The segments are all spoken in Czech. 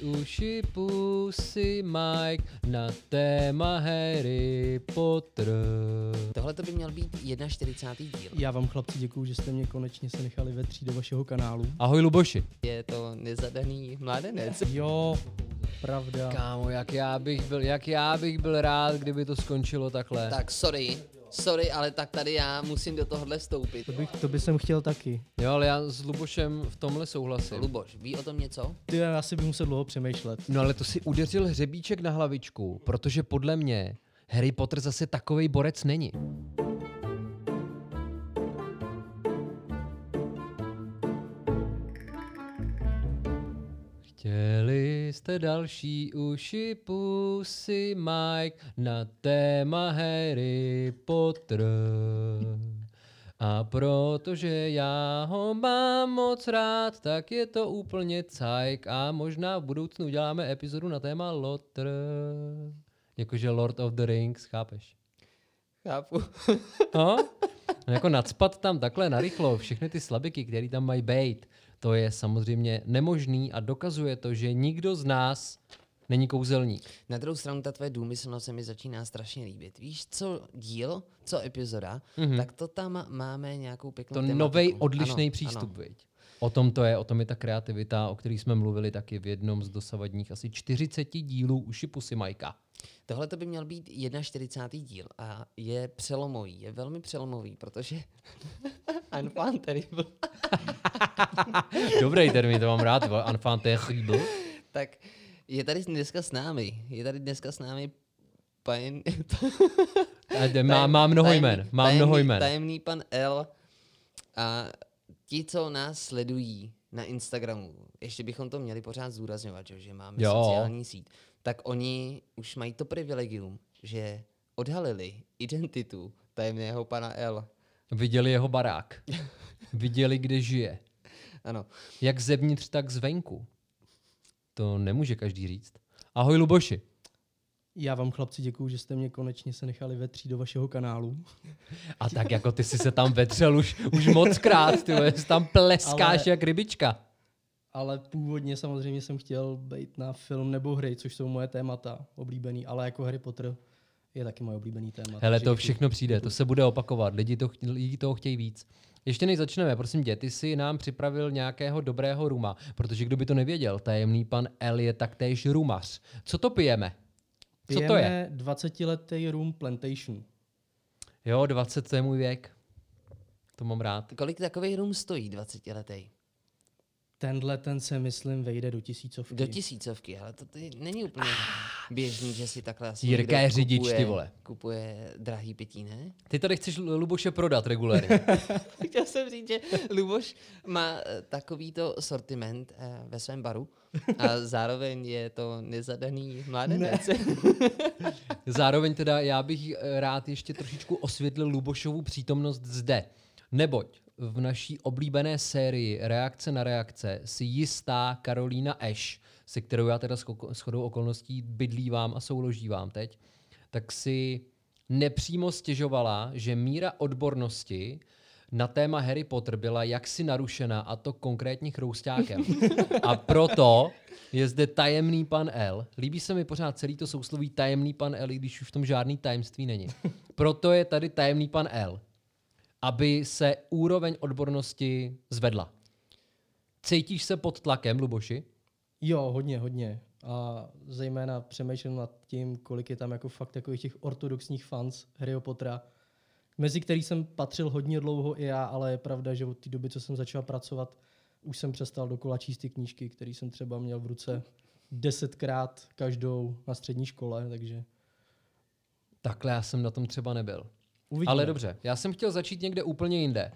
uši pusy Mike na téma Harry Potter. Tohle to by měl být 41. díl. Já vám chlapci děkuju, že jste mě konečně se nechali vetřít do vašeho kanálu. Ahoj Luboši. Je to nezadaný mládenec. Jo, pravda. Kámo, jak já bych byl, jak já bych byl rád, kdyby to skončilo takhle. Tak sorry, sorry, ale tak tady já musím do tohohle vstoupit. To bych, to by jsem chtěl taky. Jo, ale já s Lubošem v tomhle souhlasím. Luboš, ví o tom něco? Ty já asi bych musel dlouho přemýšlet. No ale to si udeřil hřebíček na hlavičku, protože podle mě Harry Potter zase takovej borec není. Chtěli jste další uši pusy Mike na téma Harry Potter. A protože já ho mám moc rád, tak je to úplně cajk a možná v budoucnu uděláme epizodu na téma Lotr. Jakože Lord of the Rings, chápeš? Chápu. No? no jako nadspat tam takhle narychlo všechny ty slabiky, které tam mají být, to je samozřejmě nemožný a dokazuje to, že nikdo z nás není kouzelník. Na druhou stranu ta tvoje důmyslnost se mi začíná strašně líbit. Víš, co díl, co epizoda, mm-hmm. tak to tam máme nějakou pěknou To nový odlišný Ano, přístup, ano. viď? O tom to je, o tom je ta kreativita, o který jsme mluvili taky v jednom z dosavadních asi 40 dílů Uši pusy Majka. Tohle to by měl být 41. díl a je přelomový, je velmi přelomový, protože Enfant terrible. Dobrý termín, to mám rád, enfant terrible. tak je tady dneska s námi, je tady dneska s námi jde- Má, má mnoho tajemný- jmen, má tajemný, mnoho jmen. Tajemný pan L a ti, co nás sledují na Instagramu, ještě bychom to měli pořád zdůrazňovat, že, že máme Jo. sociální síť, tak oni už mají to privilegium, že odhalili identitu tajemného pana L. Viděli jeho barák. Viděli, kde žije. Ano. Jak zevnitř, tak zvenku. To nemůže každý říct. Ahoj Luboši. Já vám chlapci děkuju, že jste mě konečně se nechali vetřít do vašeho kanálu. A tak jako ty jsi se tam vetřel už, už moc krát, ty jsi tam pleskáš Ale- jak rybička. Ale původně samozřejmě jsem chtěl být na film nebo hry, což jsou moje témata oblíbený, ale jako Harry Potter je taky moje oblíbený téma. Hele, to všechno přijde, to se bude opakovat, lidi, to, lidi toho chtějí víc. Ještě než začneme, prosím tě, ty jsi nám připravil nějakého dobrého ruma, protože kdo by to nevěděl, tajemný pan L je taktéž rumař. Co to pijeme? Co to je? Pijeme 20-letý Room Plantation. Jo, 20 to je můj věk. To mám rád. Kolik takový rum stojí 20 letý? Tenhle ten se, myslím, vejde do tisícovky. Do tisícovky, ale to ty není úplně běžný, že si takhle asi Jirka je řidič, kupuje, ty vole. kupuje drahý pití, ne? Ty tady chceš Lu- Luboše prodat regulérně. Chtěl jsem říct, že Luboš má eh, takovýto sortiment eh, ve svém baru a zároveň je to nezadaný mládenec. Zároveň teda já bych eh, rád ještě trošičku osvětlil Lubošovu přítomnost zde. Neboť v naší oblíbené sérii Reakce na reakce si jistá Karolína Ash, se kterou já teda s chodou okolností bydlívám a souložívám teď, tak si nepřímo stěžovala, že míra odbornosti na téma Harry Potter byla jaksi narušena a to konkrétně chroustákem. A proto je zde tajemný pan L. Líbí se mi pořád celý to sousloví tajemný pan L, i když už v tom žádný tajemství není. Proto je tady tajemný pan L. Aby se úroveň odbornosti zvedla. Cítíš se pod tlakem, Luboši? Jo, hodně, hodně. A zejména přemýšlím nad tím, kolik je tam jako fakt takových těch ortodoxních fans Harryho Pottera, mezi který jsem patřil hodně dlouho i já, ale je pravda, že od té doby, co jsem začal pracovat, už jsem přestal dokola číst ty knížky, které jsem třeba měl v ruce desetkrát každou na střední škole, takže Takhle já jsem na tom třeba nebyl. uvidíme. Ale dobře, já jsem chtěl začít někde úplně jinde.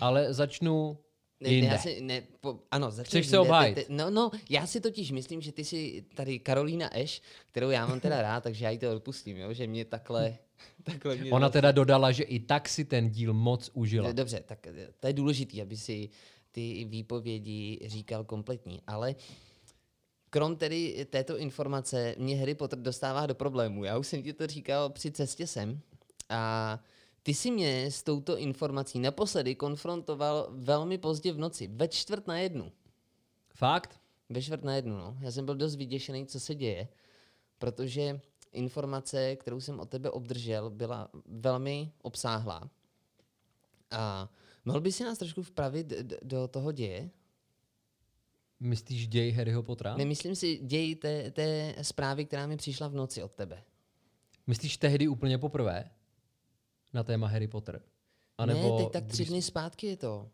Ale začnu Ne, ne, jinde. já si, ne, po, ano, začni Chceš se obhájit? No, no, já si totiž myslím, že ty jsi tady Karolína Eš, kterou já mám teda rád, takže já jí to odpustím, jo? že mě takhle, takhle mě Ona teda dodala, že i tak si ten díl moc užila. Dobře, tak eh, to je důležité, aby si ty výpovědi říkal kompletní, ale krom tedy této informace mě Harry Potter dostává do problému. Já už jsem ti to říkal při cestě sem a ty si mě s touto informací naposledy konfrontoval velmi pozdě v noci, ve čtvrt na jednu. Fakt? Ve čtvrt na jednu, no. Já jsem byl dost vyděšený, co se děje, protože informace, kterou jsem od tebe obdržel, byla velmi obsáhlá. A mohl by si nás trošku vpravit do toho děje? Myslíš děj Harryho Pottera? Nemyslím si děj té, té zprávy, která mi přišla v noci od tebe. Myslíš tehdy úplně poprvé na téma Harry Potter? A nebo ne, teď tak tři dny zpátky je to.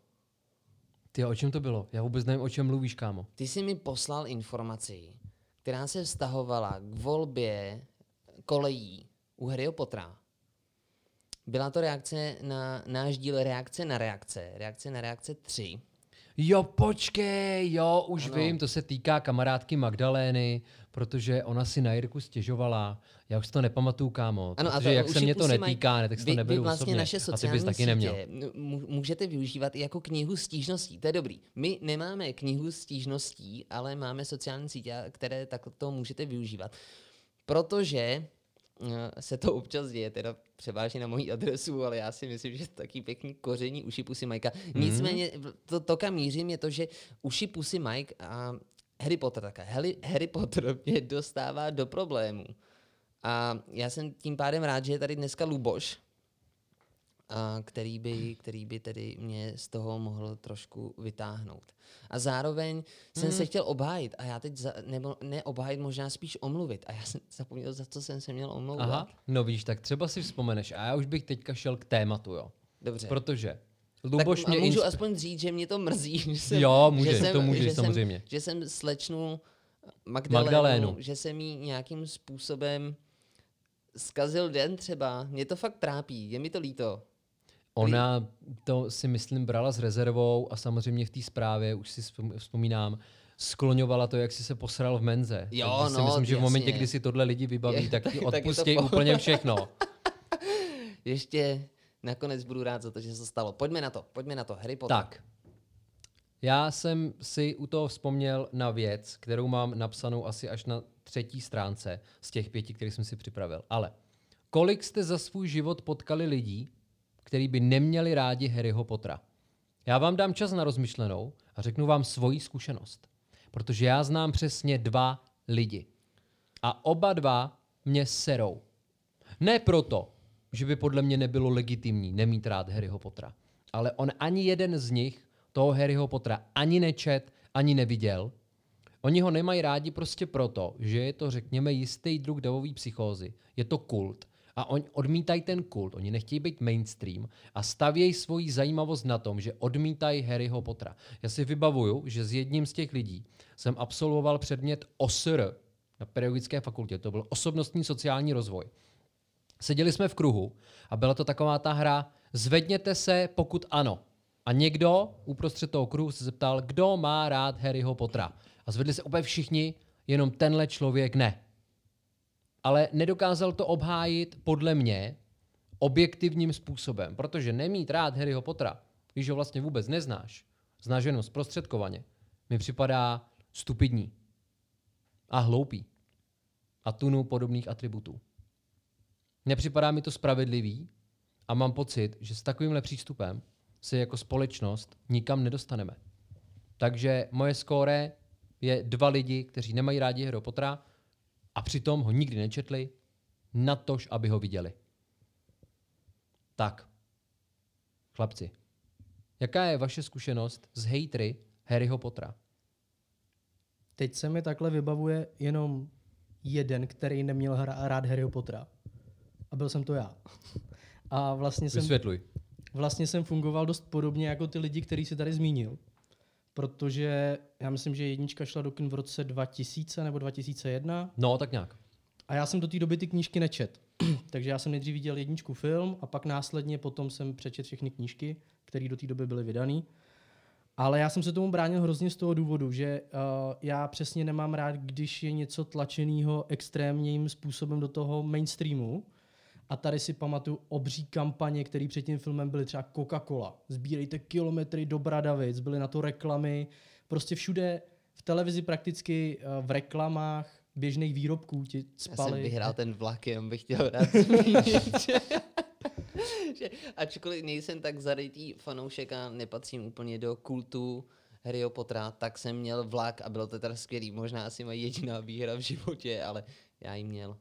Ty, o čem to bylo? Já vůbec nevím, o čem mluvíš, kámo. Ty jsi mi poslal informaci, která se vztahovala k volbě kolejí u Harryho Pottera. Byla to reakce na náš díl reakce na reakce, reakce na reakce 3. Jo, počkej, jo, už Ano. vím, to se týká kamarádky Magdalény, protože ona si na Jirku stěžovala. Já už si to nepamatuju, kámo. Ano, a protože to jak se mě to netýká, ne, tak si to neberu vlastně osobně. naše a ty sociální bys taky sítě neměl. můžete využívat i jako knihu stížností. To je dobrý. My nemáme knihu stížností, ale máme sociální sítě, které takto můžete využívat. Protože se to občas děje, teda převážně na moji adresu, ale já si myslím, že taky pěkný koření uši pusy Majka. Nicméně v- to, to, kam mířím, je to, že uši pusy Mike a Harry Potter také. Harry, Harry Potter mě dostává do problémů. A já jsem tím pádem rád, že je tady dneska Luboš, který, by, který by tedy mě z toho mohl trošku vytáhnout. A zároveň jsem se chtěl obhájit a já teď, za, nebo ne obhájit, možná spíš omluvit. A já jsem zapomněl, za co jsem se měl omlouvat. Aha, no víš, tak třeba si vzpomeneš. A já už bych teďka šel k tématu, jo. Dobře. Protože tak Luboš a mě můžu insp- aspoň říct, že mě to mrzí. Že jsem, Jo, můžeš, že jsem, to můžeš, že jsem, samozřejmě. Že jsem slečnu Magdalénu, Magdalénu. že jsem jí nějakým způsobem zkazil den třeba. Mě to fakt trápí, je mi to líto. Ona to si myslím brala s rezervou a samozřejmě v té zprávě, už si vzpom- vzpomínám, skloňovala to, jak si se posral v menze. Jo, Takže si no, myslím, že v momentě, kdy si tohle lidi vybaví, Je- tak ti odpustí v úplně všechno. Ještě nakonec budu rád za to, že se stalo. Pojďme na to, pojďme na to. Harry Potter. Tak. Já jsem si u toho vzpomněl na věc, kterou mám napsanou asi až na třetí stránce z těch pěti, které jsem si připravil. Ale kolik jste za svůj život potkali lidí, kteří by neměli rádi Harryho Pottera? Já vám dám čas na rozmyšlenou a řeknu vám svoji zkušenost. Protože já znám přesně dva lidi. A oba dva mě serou. Ne proto, že by podle mě nebylo legitimní nemít rád Harryho Pottera. Ale on ani jeden z nich toho Harryho Pottera ani nečet, ani neviděl. Oni ho nemají rádi prostě proto, že je to, řekněme, jistý druh davový psychózy. Je to kult. A oni odmítají ten kult, oni nechtějí být mainstream a stavějí svoji zajímavost na tom, že odmítají Harryho Pottera. Já si vybavuju, že s jedním z těch lidí jsem absolvoval předmět OSR na pedagogické fakultě. To byl osobnostní sociální rozvoj. Seděli jsme v kruhu a byla to taková ta hra zvedněte se, pokud ano. A někdo uprostřed toho kruhu se zeptal, kdo má rád Harryho Pottera. A zvedli se úplně všichni, jenom tenhle člověk ne. Ale nedokázal to obhájit podle mě objektivním způsobem, protože nemít rád Harryho Pottera, když ho vlastně vůbec neznáš, znáš jenom zprostředkovaně, mi připadá stupidní a hloupý a tunu podobných atributů. Nepřipadá mi to spravedlivý a mám pocit, že s takovýmhle přístupem se jako společnost nikam nedostaneme. Takže moje skóre je dva lidi, kteří nemají rádi Harry Pottera a přitom ho nikdy nečetli, natož, aby ho viděli. Tak, chlapci, jaká je vaše zkušenost s hejtry Harryho Pottera? Teď se mi takhle vybavuje jenom jeden, který neměl hra- rád Harryho Pottera. A byl jsem to já. A vlastně jsem, Vysvětluj. vlastně jsem fungoval dost podobně jako ty lidi, který si tady zmínil. Protože já myslím, že jednička šla do kin v roce 2000 nebo 2001 No, tak nějak. a já jsem do té doby ty knížky nečet. Takže já jsem nejdřív viděl jedničku film a pak následně potom jsem přečet všechny knížky, které do té doby byly vydané. Ale já jsem se tomu bránil hrozně z toho důvodu, že uh, já přesně nemám rád, když je něco tlačeného extrémním způsobem do toho mainstreamu. A tady si pamatuju obří kampaně, které před tím filmem byly třeba Coca-Cola. Sbírejte kilometry do Bradavic, byly na to reklamy. Prostě všude v televizi prakticky uh, v reklamách běžných výrobků ti Já spali. jsem vyhrál ten vlak, jenom bych chtěl rád že ačkoliv nejsem tak zarytý fanoušek a nepatřím úplně do kultu Harryho Pottera, tak jsem měl vlak a bylo to teda skvělý. Možná asi moje jediná výhra v životě, ale já ji měl.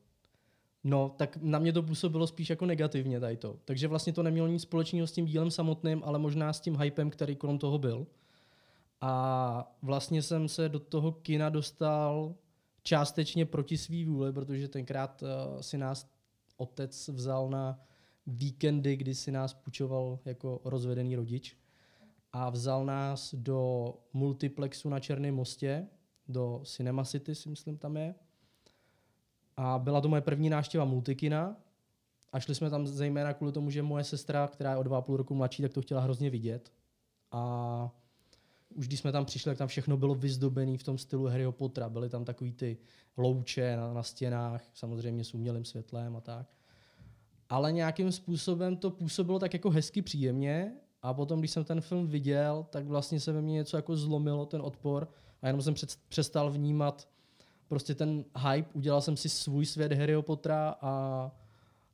No, tak na mě to působilo spíš jako negativně tady to. Takže vlastně to nemělo nic společného s tím dílem samotným, ale možná s tím hypem, který kolem toho byl. A vlastně jsem se do toho kina dostal částečně proti svý vůli, protože tenkrát uh, si nás otec vzal na víkendy, kdy si nás půjčoval jako rozvedený rodič a vzal nás do multiplexu na Černém mostě, do Cinema City, si myslím tam je. A byla to moje první návštěva multikina a šli jsme tam zejména kvůli tomu, že moje sestra, která je o dva půl roku mladší, tak to chtěla hrozně vidět. A už když jsme tam přišli, tak tam všechno bylo vyzdobené v tom stylu Harryho Pottera. Byly tam takový ty louče na, na stěnách, samozřejmě s umělým světlem a tak. Ale nějakým způsobem to působilo tak jako hezky příjemně a potom, když jsem ten film viděl, tak vlastně se ve mně něco jako zlomilo, ten odpor a jenom jsem přestal vnímat prostě ten hype, udělal jsem si svůj svět Harryho Pottera a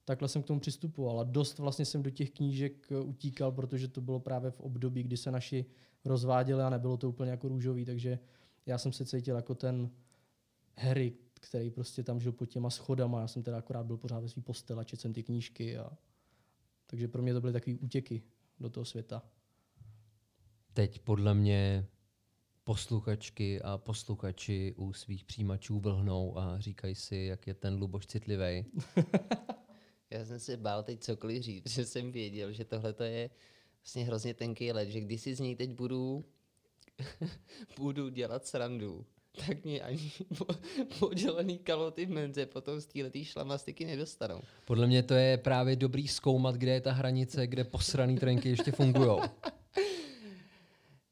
takhle jsem k tomu přistupoval. A dost vlastně jsem do těch knížek utíkal, protože to bylo právě v období, kdy se naši rozváděli a nebylo to úplně jako růžový, takže já jsem se cítil jako ten Harry, který prostě tam žil pod těma schodama, já jsem teda akorát byl pořád ve svý postel a četl jsem ty knížky a takže pro mě to byly takové útěky do toho světa. Teď podle mě posluchačky a posluchači u svých přijímačů vlhnou a říkají si, jak je ten Luboš citlivý. Já jsem se bál teď cokoliv říct, protože jsem věděl, že tohle je vlastně hrozně tenký let, že když si z něj teď budu, budu dělat srandu, tak mě ani podělený kaloty v menze potom z této šlamastiky nedostanou. Podle mě to je právě dobrý zkoumat, kde je ta hranice, kde posraný trenky ještě fungují.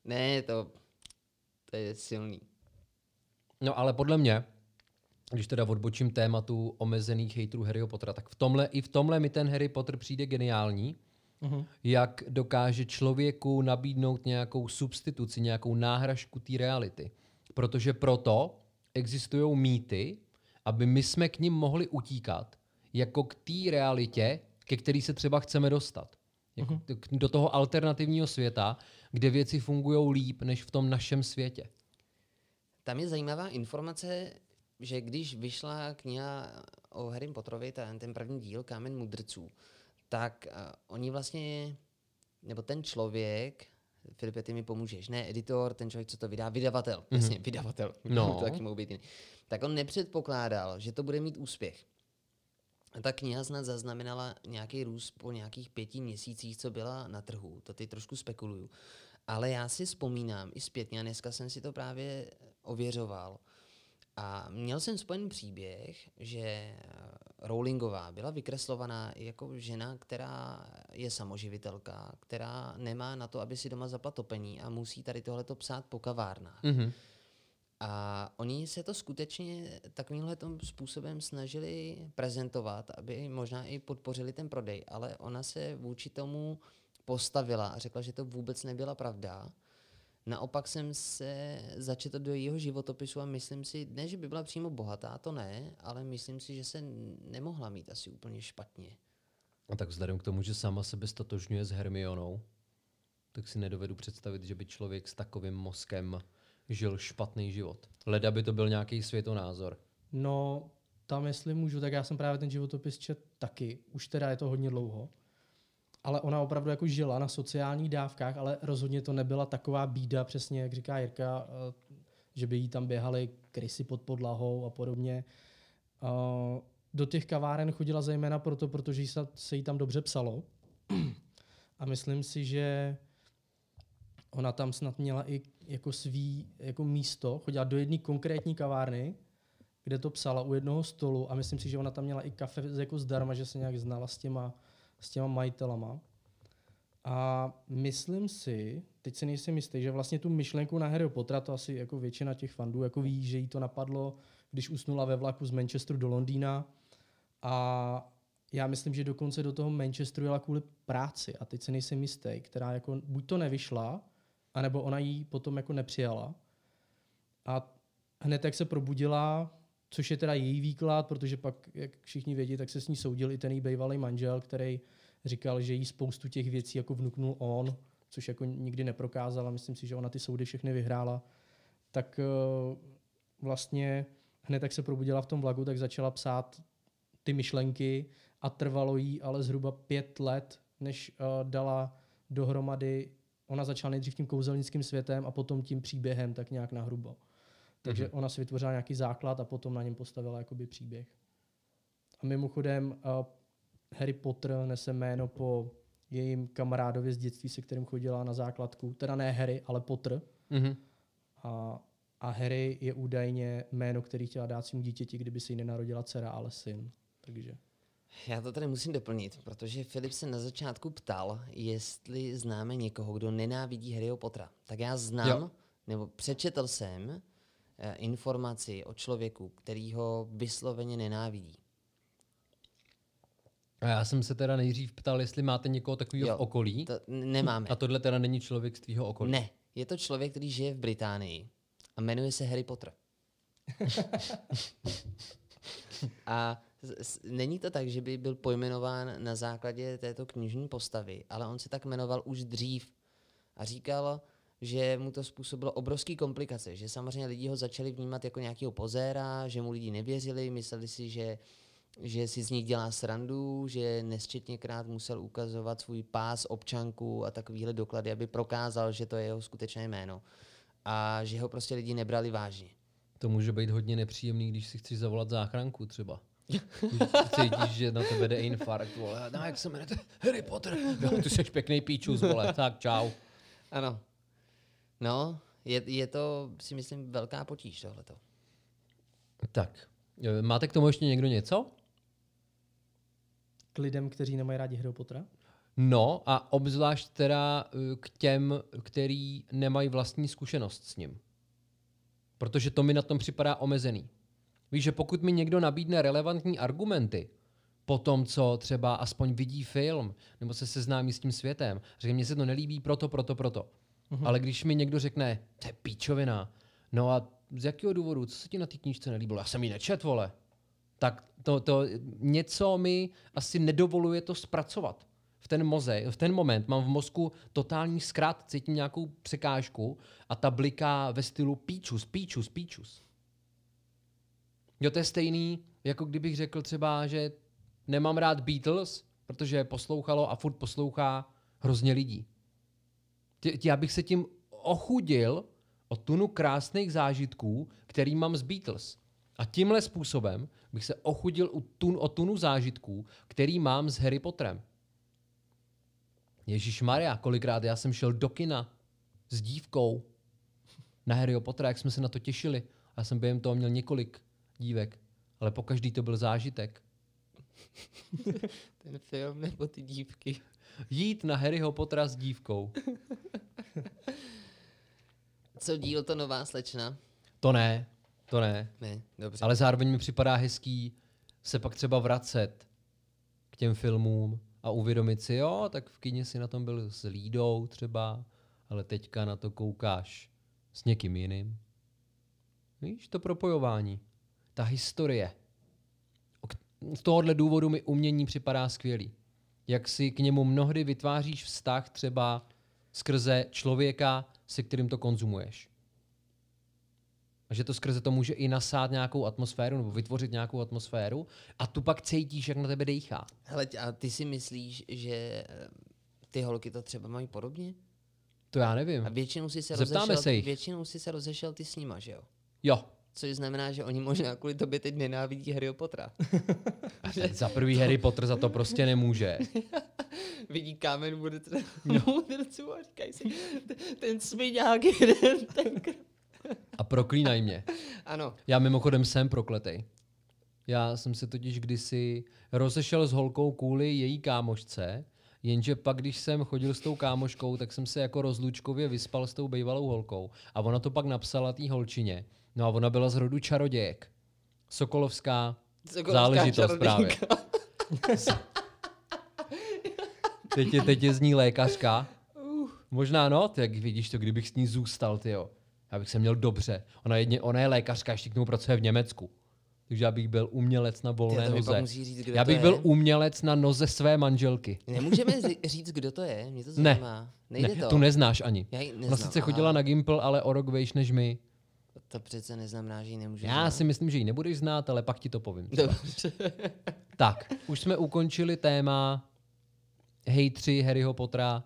ne, to, to je silný. No ale podle mě, když teda odbočím tématu omezených hejtrů Harryho Pottera, tak v tomhle, i v tomhle mi ten Harry Potter přijde geniální, uh-huh. jak dokáže člověku nabídnout nějakou substituci, nějakou náhražku té reality. Protože proto existují mýty, aby my jsme k ním mohli utíkat, jako k té realitě, ke který se třeba chceme dostat. Jako uh-huh. Do toho alternativního světa, kde věci fungují líp než v tom našem světě. Tam je zajímavá informace, že když vyšla kniha o Harry Potterovi, ten, ten první díl, Kámen mudrců, tak uh, oni vlastně, nebo ten člověk, Filipe, ty mi pomůžeš, ne editor, ten člověk, co to vydá, vydavatel, mm-hmm. jasně, vydavatel, no. to taky mohou být jiný. Tak on nepředpokládal, že to bude mít úspěch. Ta kniha snad zaznamenala nějaký růst po nějakých pěti měsících, co byla na trhu, to teď trošku spekuluju. Ale já si vzpomínám i zpětně, a dneska jsem si to právě ověřoval, a měl jsem spojen příběh, že Rowlingová byla vykreslovaná jako žena, která je samoživitelka, která nemá na to, aby si doma zaplat topení a musí tady tohleto psát po kavárnách. Mm-hmm. A oni se to skutečně takovýmhle způsobem snažili prezentovat, aby možná i podpořili ten prodej, ale ona se vůči tomu postavila a řekla, že to vůbec nebyla pravda Naopak jsem se začetl do jejího životopisu a myslím si, ne, že by byla přímo bohatá, to ne, ale myslím si, že se nemohla mít asi úplně špatně. A tak vzhledem k tomu, že sama sebe statožňuje s Hermionou, tak si nedovedu představit, že by člověk s takovým mozkem žil špatný život. Leda by to byl nějaký světonázor. No, tam jestli můžu, tak já jsem právě ten životopis čet taky. Už teda je to hodně dlouho ale ona opravdu jako žila na sociálních dávkách, ale rozhodně to nebyla taková bída, přesně jak říká Jirka, eh, že by jí tam běhaly krysy pod podlahou a podobně. Eh, do těch kaváren chodila zejména proto, protože se jí tam dobře psalo. A myslím si, že ona tam snad měla i jako svý jako místo, chodila do jedné konkrétní kavárny, kde to psala u jednoho stolu a myslím si, že ona tam měla i kafe jako zdarma, že se nějak znala s těma s těma majitelama. A myslím si, teď se nejsem jistý, že vlastně tu myšlenku na Harry Pottera, to asi jako většina těch fandů jako ví, že jí to napadlo, když usnula ve vlaku z Manchesteru do Londýna. A já myslím, že dokonce do toho Manchesteru jela kvůli práci. A teď se nejsem jistý, která jako buď to nevyšla, anebo ona jí potom jako nepřijala. A hned jak se probudila, což je teda její výklad, protože pak, jak všichni vědí, tak se s ní soudil i ten její bývalý manžel, který říkal, že jí spoustu těch věcí jako vnuknul on, což jako nikdy neprokázala, myslím si, že ona ty soudy všechny vyhrála, tak uh, vlastně hned jak se probudila v tom vlagu, tak začala psát ty myšlenky a trvalo jí ale zhruba pět let, než uh, dala dohromady, ona začala nejdřív tím kouzelnickým světem a potom tím příběhem tak nějak nahrubo. Takže mm-hmm. ona si vytvořila nějaký základ a potom na něm postavila jakoby příběh. A mimochodem uh, Harry Potter nese jméno po jejím kamarádovi z dětství, se kterým chodila na základku. Teda ne Harry, ale Potter. Mm-hmm. A, a Harry je údajně jméno, který chtěla dát svým dítěti, kdyby se jí nenarodila dcera, ale syn. Takže. Já to tady musím doplnit, protože Filip se na začátku ptal, jestli známe někoho, kdo nenávidí Harryho Pottera. Tak já znám, jo. nebo přečetl jsem eh, informaci o člověku, který ho vysloveně nenávidí. A já jsem se teda nejdřív ptal, jestli máte někoho takového v okolí. To nemáme. A tohle teda není člověk z tvého okolí. Ne, je to člověk, který žije v Británii a jmenuje se Harry Potter. a není to tak, že by byl pojmenován na základě této knižní postavy, ale on se tak jmenoval už dřív a říkal, že mu to způsobilo obrovské komplikace, že samozřejmě lidi ho začali vnímat jako nějakého pozéra, že mu lidi nevěřili, mysleli si, že že si z nich dělá srandu, že nesčetněkrát musel ukazovat svůj pás, občanku a takovýhle doklady, aby prokázal, že to je jeho skutečné jméno. A že ho prostě lidi nebrali vážně. To může být hodně nepříjemný, když si chceš zavolat záchranku třeba. Cítíš, že na tebe jde infarkt, vole. No, jak se jmenuje? Harry Potter. No, ty jsi pěkný píčus, vole. Tak, čau. Ano. No, je, je to, si myslím, velká potíž tohleto. Tak. Máte k tomu ještě někdo něco? K lidem, kteří nemají rádi Harry Pottera? No a obzvlášť teda eh, k těm, který nemají vlastní zkušenost s ním. Protože to mi na tom připadá omezený. Víš, že pokud mi někdo nabídne relevantní argumenty po tom, co třeba aspoň vidí film, nebo se seznámí s tím světem, že mně se to nelíbí proto, proto, proto. Uh-huh. Ale když mi někdo řekne, to je píčovina, no a z jakého důvodu, co se ti na té knížce nelíbilo? Já jsem ji nečet, vole tak to, to něco mi asi nedovoluje to zpracovat. V ten, moze, v ten moment mám v mozku totální zkrát, cítím nějakou překážku a ta bliká ve stylu píčus, píčus, píčus. Jo, to je stejný, jako kdybych řekl třeba, že nemám rád Beatles, protože poslouchalo a furt poslouchá hrozně lidí. Já bych se tím ochudil o tunu krásných zážitků, který mám z Beatles. A tímhle způsobem bych se ochudil u tun, o tunu zážitků, který mám s Harry Potterem. Ježíš Maria, kolikrát já jsem šel do kina s dívkou na Harry Pottera, jak jsme se na to těšili. Já jsem během toho měl několik dívek, ale po každý to byl zážitek. Ten film nebo ty dívky? Jít na Harryho Pottera s dívkou. Co díl to nová slečna? To ne. To ne. Ne, dobře. Ale zároveň mi připadá hezký se pak třeba vracet k těm filmům a uvědomit si, jo, tak v kině si na tom byl s Lídou třeba, ale teďka na to koukáš s někým jiným. Víš, to propojování, ta historie. Z tohohle důvodu mi umění připadá skvělý. Jak si k němu mnohdy vytváříš vztah třeba skrze člověka, se kterým to konzumuješ. A že to skrze to může i nasát nějakou atmosféru nebo vytvořit nějakou atmosféru a tu pak cítíš, jak na tebe dejchá. Hele, a ty si myslíš, že eh, ty holky to třeba mají podobně? To já nevím. A většinou si se Zeptáme rozešel, se jich. většinou si se rozešel ty s nima, že jo? Jo. Což znamená, že oni možná kvůli tobě teď nenávidí Harry Pottera. A teď za prvý Harry Potter za to prostě nemůže. Vidí kámen bude no. a říkají si, ten sviňák jeden, ten a proklínaj mě. Ano. Já mimochodem jsem prokletej. Já jsem se totiž kdysi rozešel s holkou kvůli její kámošce, jenže pak, když jsem chodil s tou kámoškou, tak jsem se jako rozlučkově vyspal s tou bývalou holkou. A ona to pak napsala té holčině. No a ona byla z rodu čarodějek. Sokolovská, Sokolovská záležitost právě. teď, je, teď je z ní lékařka. Možná no, tak vidíš to, kdybych s ní zůstal, ty jo. Já bych se měl dobře. Ona, jedně, ona je lékařka, ještě k tomu pracuje v Německu. Takže já bych byl umělec na volné pak noze. říct, kdo Já to bych je. byl umělec na noze své manželky. Nemůžeme říct, kdo to je? Mě to Ne. zajímá. Nejde Ne, to? tu neznáš ani. Já ji Ona neznám, sice aha. chodila na Gimple, ale o rok vejš než my. To přece neznamená, že ji nemůžu Já znát. si myslím, že ji nebudeš znát, ale pak ti to povím. Dobře. Tak, už jsme ukončili téma hejtři Harryho Pottera,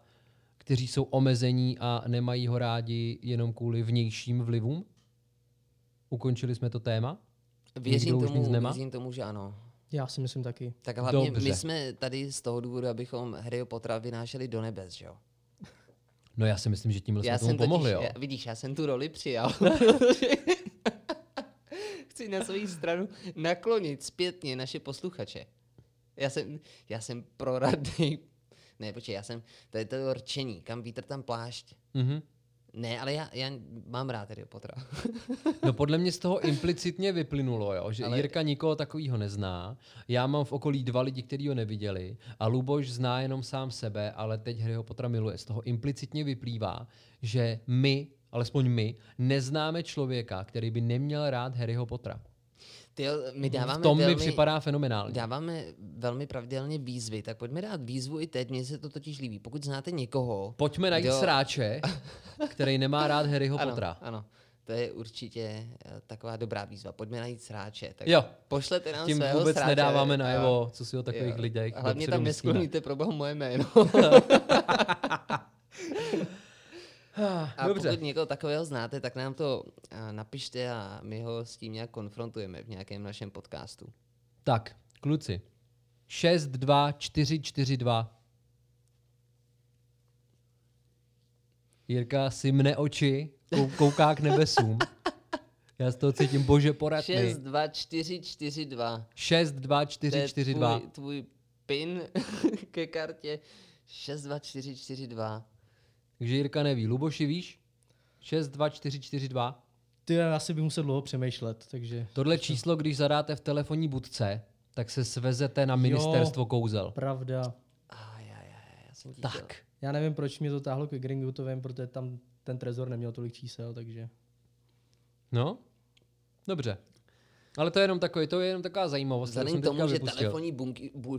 kteří jsou omezení a nemají ho rádi jenom kvůli vnějším vlivům. Ukončili jsme to téma. Věřím Nikdo tomu, nemá? věřím tomu, že ano. Já si myslím taky. Tak hlavně Dobře. my jsme tady z toho důvodu, abychom Harryho Pottera vynášeli do nebes, že jo? No já si myslím, že tímhle Já jsme tomu pomohli, totiž, jo. já, vidíš, já jsem tu roli přijal. Chci na svou stranu naklonit zpětně naše posluchače. Já jsem, já jsem proradný. Ne, počkej, já jsem, to je to rčení, kam vítr tam plášť. Mhm. Ne, ale já, já mám rád Harryho Pottera. No podle mě z toho implicitně vyplynulo, jo, že Ale- Ale... Jirka nikoho takového nezná. Já mám v okolí dva lidi, kteří ho neviděli a Luboš zná jenom sám sebe, ale teď Harryho Pottera miluje. Z toho implicitně vyplývá, že my, alespoň my, neznáme člověka, který by neměl rád Harryho Pottera. Ty, my dáváme V tom velmi, mi připadá fenomenální. Dáváme velmi pravidelně výzvy, tak pojďme dát výzvu i teď, mně se to totiž líbí. Pokud znáte někoho... Pojďme najít kdo- sráče, který nemá rád Harryho ano, Pottera. ano, to je určitě eh, taková dobrá výzva. Pojďme najít sráče. Tak Jo. Pošlete nám Tím svého vůbec sráče. nedáváme najevo, co si o takových Jo. lidech Hlavně tam neskloníte pro boha moje jméno. A Dobře. pokud někoho takového znáte, tak nám to napište a my ho s tím nějak konfrontujeme v nějakém našem podcastu. Tak, kluci. 6, 2, 4, 4, 2. Jirka si mne oči, kou- kouká k nebesům. Já z toho cítím, bože, porad 6, mi. 2, 4, 4, 2. 6, 2, To 4, je 4, 2. Tvůj, tvůj pin ke kartě 6, 2, 4, 4, 2. Takže Jirka neví. Luboši, víš? 6, 2, 4, 4, 2. Ty já asi bych musel dlouho přemýšlet, takže Tohle číslo, když zadáte v telefonní budce, tak se svezete na ministerstvo kouzel. pravda. Aj, aj, aj, já jsem Tak. Já nevím, proč mě to táhlo ke Gringottovém, protože tam ten trezor neměl tolik čísel, takže... No, dobře. Ale to je jenom takový, to je jenom taková zajímavost. Vzhledem tomu, že vypustil. telefonní, bunky, bu,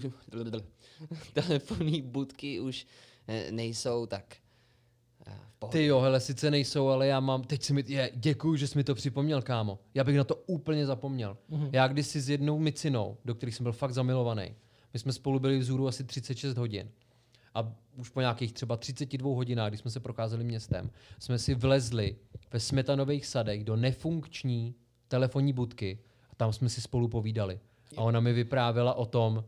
telefonní budky už eh, nejsou, tak. Ty jo, hele, sice nejsou, ale já mám, teď si mi, je, děkuju, že jsi mi to připomněl, kámo. Já bych na to úplně zapomněl. Mm-hmm. Já kdysi s jednou micinou, do kterých jsem byl fakt zamilovaný, my jsme spolu byli vzhůru asi 36 hodin. A už po nějakých třeba 32 hodinách, když jsme se procházeli městem, jsme si vlezli ve smetanových sadech do nefunkční telefonní budky a tam jsme si spolu povídali. A ona mi vyprávěla o tom,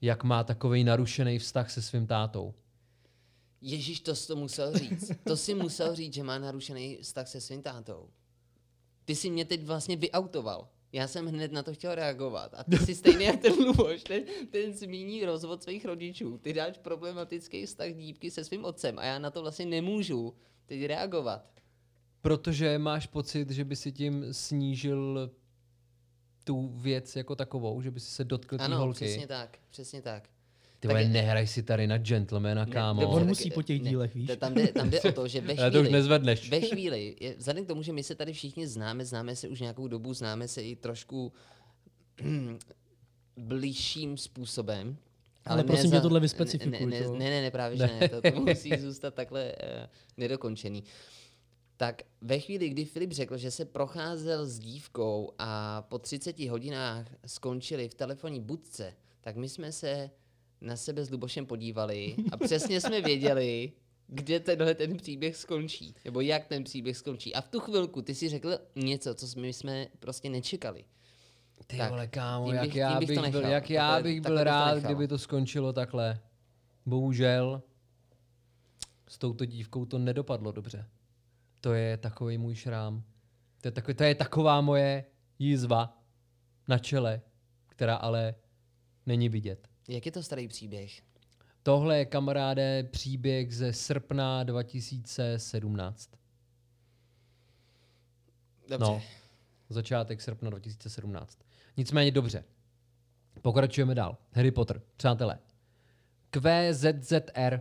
jak má takový narušený vztah se svým tátou. Ježíš, to jsi to musel říct. To si musel říct, že má narušený vztah se svým tátou. Ty jsi mě teď vlastně vyautoval. Já jsem hned na to chtěl reagovat. A ty jsi stejný jak ten Luboš, ten, ten zmíní rozvod svých rodičů. Ty dáš problematický vztah dívky se svým otcem a já na to vlastně nemůžu teď reagovat. Protože máš pocit, že by si tím snížil tu věc jako takovou, že by si se dotkl té Ano, holky. přesně tak, přesně tak. Ty Tak je- nehraj si tady na gentlemana, kámo. dobře, On musí po těch ne, dílech, víš? to Tam jde, tam jde o to, že ve Ale to už chvíli, nezvedneš. ve chvíli, je, vzhledem k tomu, že my se tady všichni známe, známe se už nějakou dobu, známe se i trošku blížším způsobem. Ale prosím tě, tohle vyspecifikuj, Ne, ne, ne, ne, ne, právě že ne, to, to musí zůstat takhle uh, nedokončený. Tak ve chvíli, kdy Filip řekl, že se procházel s dívkou a po 30 hodinách skončili v telefonní budce, tak my jsme se na sebe s Lubošem podívali a přesně jsme věděli, kde tenhle ten příběh skončí, nebo jak ten příběh skončí. A v tu chvilku ty si řekl něco, co my jsme prostě nečekali. Ty Tak, vole, kámo, tím jak bych- já bych bych, to byl, nechal. jak já Takhle- bych byl takhle bych to rád, nechal. kdyby to skončilo takhle. Bohužel s touto dívkou to nedopadlo dobře. To je takový můj šrám. To je, takový, to je taková moje jízva na čele, která ale není vidět. Jak je to starý příběh? Tohle je, kamaráde, příběh ze srpna 2017. Dobře. No, začátek srpna 2017. Nicméně dobře. Pokračujeme dál. Harry Potter, přátelé. QZZR.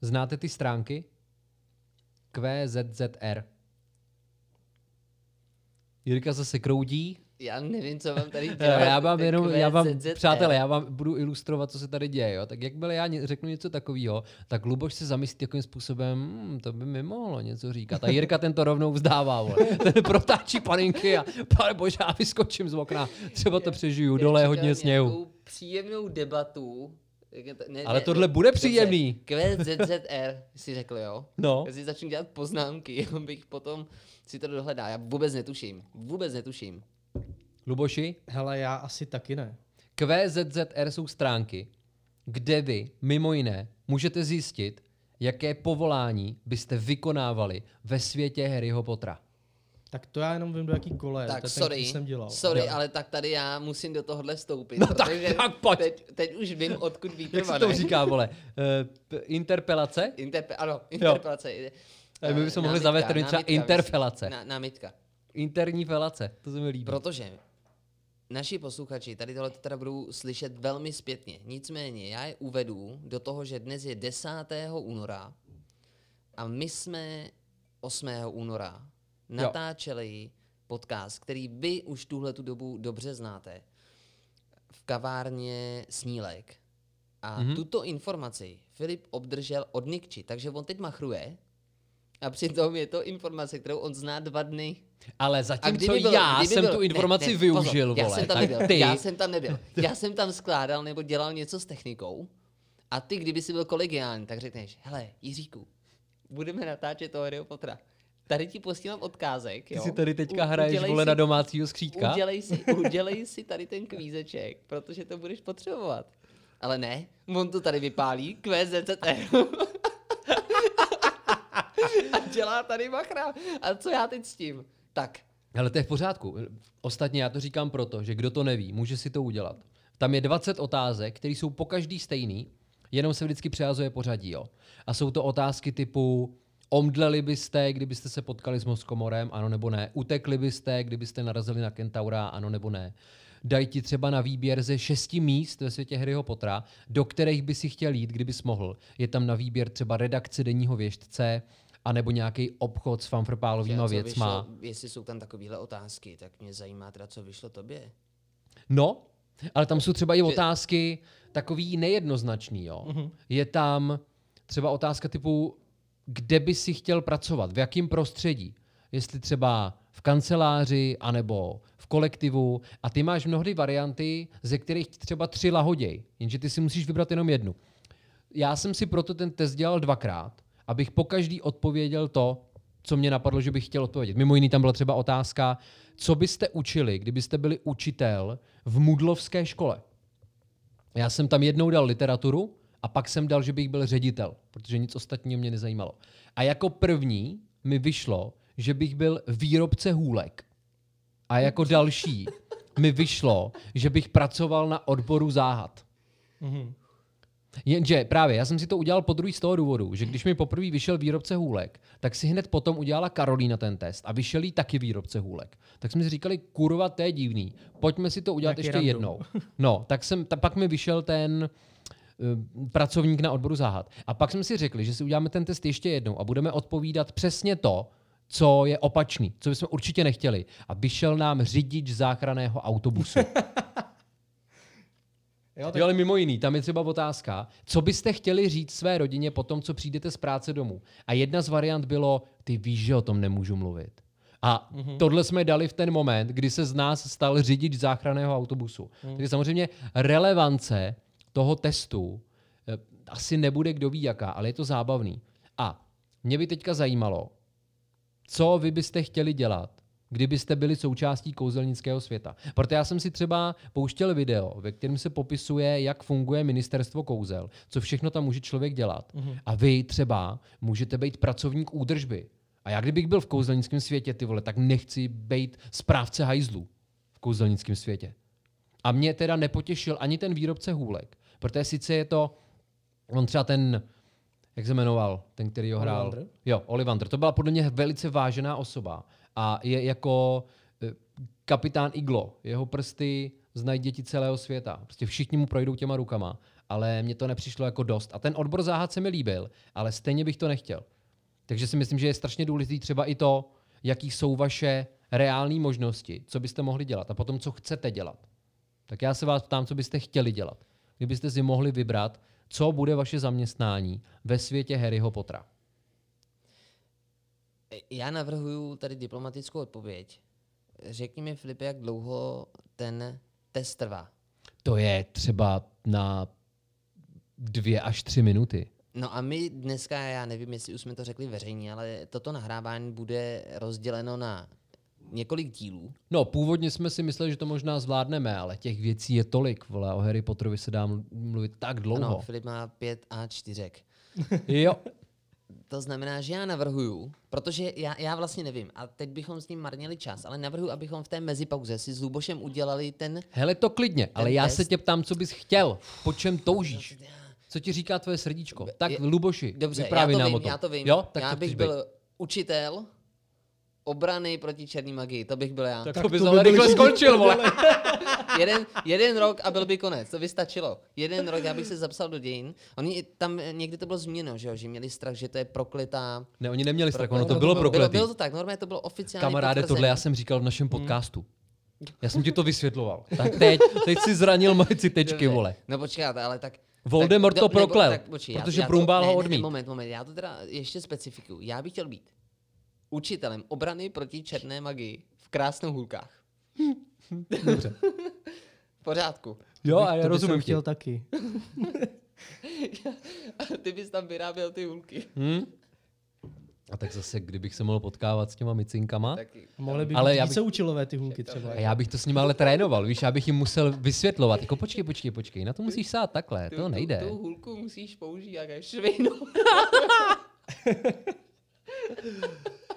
Znáte ty stránky? QZZR. Jirka zase kroudí. Já nevím, co vám tady. Eh, Já vám jenom, já vám, QZZR. přátelé, já vám budu ilustrovat, co se tady děje. Jo? Tak jakmile já řeknu něco takového, tak Luboš se zamyslí takovým způsobem, hm, to by mi mohlo něco říkat. A Jirka ten to rovnou vzdává, vole. ten protáčí paninky a pane bože, já vyskočím z okna, třeba to přežiju, dole je hodně sněhu. příjemnou debatu. Ne, Ale ne, tohle ne, bude příjemný. QZZR si řekl, jo? No. Já si začnu dělat poznámky, abych potom si to dohledal. Já vůbec netuším. Vůbec netuším. Luboši, Hele, já asi taky ne. QZZR jsou stránky, kde vy, mimo jiné, můžete zjistit, jaké povolání byste vykonávali ve světě Harryho Pottera. Tak to já jenom vím, do jaký kole. Tak to je ten, sorry, který jsem dělal. sorry, Jo. ale tak tady já musím do tohohle vstoupit. No tak- tak pojď. Teď, teď už vím, odkud víte, Jak se to říká, vole? Uh, interpelace? Interpe- ano, interpelace. Eh, my bychom mohli zavést třeba námitka, interpelace. námitka. Interní felace, to se mi líbí. Protože naši posluchači tady tohle teda budou slyšet velmi zpětně. Nicméně já je uvedu do toho, že dnes je 10. února a my jsme 8. února natáčeli podcast, který vy už tuhle tu dobu dobře znáte, v kavárně Snílek. A Mhm. mm-hmm. tuto informaci Filip obdržel od Nikči, takže on teď machruje a přitom je to informace, kterou on zná dva dny. Ale zatímco byl- já jsem byl- tu ne, informaci ne, využil, pozor, já vole, jsem tam nebyl, ty... Já jsem tam nebyl. Já jsem tam skládal nebo dělal něco s technikou a ty, kdyby si byl kolegiální, tak řekneš, hele, Jiříku, budeme natáčet toho Harryho Pottera. Tady ti posílám odkázek, Ty jo. si tady teďka U- hraješ, vole, si- na domácího skřítka? Udělej si, udělej si tady ten kvízeček, protože to budeš potřebovat. Ale ne, on to tady vypálí, QZZR. a dělá tady machra. A co já teď s tím? Tak, Ale to je v pořádku. Ostatně já to říkám proto, že kdo to neví, může si to udělat. Tam je 20 otázek, které jsou po každý stejný, jenom se vždycky přehazuje pořadí. Jo. A jsou to otázky typu omdleli byste, kdybyste se potkali s Moskomorem, ano nebo ne. Utekli byste, kdybyste narazili na Kentaura, ano nebo ne. Dají ti třeba na výběr ze šesti míst ve světě Harryho Pottera, do kterých by si chtěl jít, kdybys mohl. Je tam na výběr třeba redakce denního věštce, anebo nějaký obchod s fanfrpálovými věcma. Vyšlo, jestli jsou tam takovéhle otázky, tak mě zajímá teda, co vyšlo tobě. No, ale tam jsou třeba i otázky takový nejednoznačný, jo. Mhm. Je tam třeba otázka typu, kde by si chtěl pracovat, v jakém prostředí. Jestli třeba v kanceláři, anebo v kolektivu. A ty máš mnohdy varianty, ze kterých třeba tři lahoděj. Jenže ty si musíš vybrat jenom jednu. Já jsem si proto ten test dělal dvakrát, abych po každý odpověděl to, co mě napadlo, že bych chtěl odpovědět. Mimo jiný tam byla třeba otázka, co byste učili, kdybyste byli učitel v Mudlovské škole. Já jsem tam jednou dal literaturu a pak jsem dal, že bych byl ředitel, protože nic ostatního mě nezajímalo. A jako první mi vyšlo, že bych byl výrobce hůlek. A jako další mi vyšlo, že bych pracoval na odboru záhad. Mhm. Jenže právě, já jsem si to udělal po druhý z toho důvodu, že když mi poprvé vyšel výrobce hůlek, tak si hned potom udělala Karolína ten test a vyšel jí taky výrobce hůlek. Tak jsme si říkali, kurva, to je divný, pojďme si to udělat Taky ještě random. jednou. No, tak jsem, ta, pak mi vyšel ten uh, pracovník na odboru záhad. A pak jsme si řekli, že si uděláme ten test ještě jednou a budeme odpovídat přesně to, co je opačný, co bychom určitě nechtěli. A vyšel nám řidič záchraného autobusu. Jo, tak Jo, ale mimo jiný, tam je třeba otázka, co byste chtěli říct své rodině po tom, co přijdete z práce domů. A jedna z variant bylo, ty víš, že o tom nemůžu mluvit. A mm-hmm. tohle jsme dali v ten moment, kdy se z nás stal řidič záchranného autobusu. Mm. Takže samozřejmě relevance toho testu eh, asi nebude kdo ví jaká, ale je to zábavný. A mě by teďka zajímalo, co vy byste chtěli dělat, kdybyste byli součástí kouzelnického světa. Proto já jsem si třeba pouštěl video, ve kterém se popisuje, jak funguje ministerstvo kouzel, co všechno tam může člověk dělat. Mm-hmm. A vy třeba můžete být pracovník údržby. A já kdybych byl v kouzelnickém světě, ty vole, tak nechci být správce hajzlů v kouzelnickém světě. A mě teda nepotěšil ani ten výrobce hůlek, protože sice je to, on třeba ten, jak se jmenoval, ten, který ho hrál. Ollivander? Jo, Olivander. To byla podle mě velice vážená osoba. A je jako eh, kapitán Iglo. Jeho prsty znají děti celého světa. Prostě všichni mu projdou těma rukama. Ale mně to nepřišlo jako dost. A ten odbor záhad se mi líbil, ale stejně bych to nechtěl. Takže si myslím, že je strašně důležitý třeba i to, jaký jsou vaše reální možnosti, co byste mohli dělat a potom, co chcete dělat. Tak já se vás ptám, co byste chtěli dělat. Kdybyste si mohli vybrat, co bude vaše zaměstnání ve světě Harryho Pottera. Já navrhuju tady diplomatickou odpověď. Řekni mi, Filipe, jak dlouho ten test trvá. To je třeba na dvě až tři minuty. No a my dneska, já nevím, jestli už jsme to řekli veřejně, ale toto nahrávání bude rozděleno na několik dílů. No, původně jsme si mysleli, že to možná zvládneme, ale těch věcí je tolik, vole, o Harry Potterovi se dá mlu- mluvit tak dlouho. Ano, Filip má pět a čtyřek. Jo, To znamená, že já navrhuju, protože já, já vlastně nevím, a teď bychom s ním marnili čas, ale navrhuju, abychom v té mezipauze si s Lubošem udělali ten... hele to klidně, ale já se test- tě ptám, co bys chtěl, po čem toužíš. Co ti říká tvoje srdíčko? Tak, Je- Luboši, Dobře, já vyprávěj to nám vím, o tom. já to vím. Jo? Tak já bych byl učitel obrany proti černý magii, to bych byl já. být? Tak to bys ale by byli rychle skončil, vole. jeden, jeden rok a byl by konec, to by stačilo. Jeden rok, já bych se zapsal do dějin. Oni tam někdy to bylo změněno, že, jo, že měli strach, že to je prokletá. Ne, oni neměli strach, ono to bylo Bylo, prokletý. bylo to tak, normálně to bylo oficiálně Kamaráde, potvrzené. tohle já jsem říkal v našem podcastu. Já jsem ti to vysvětloval. Tak teď, teď si zranil moje citečky, vole. No počkáte, ale tak... Voldemort tak, to nebo- proklel, tak počkej, já- protože já to- Brumbál ho odmít. Ne, moment, moment, já to teda ještě specifikuju. Já bych chtěl být učitelem obrany proti černé magii v krásných hůlkách. Dobře. V pořádku. Jo, a To já bych rozumím chtěl taky. A ty bys tam vyráběl ty hůlky. Hm? A tak zase, kdybych se mohl potkávat s těma micinkama, Taky. A mohly by Ale být já bych- učilové ty hůlky třeba. a já bych to s nimi ale trénoval, víš, já bych jim musel vysvětlovat. Jako počkej, počkej, počkej, na to musíš sát takhle, to nejde. Tu, tu hůlku musíš použít jak švejnu.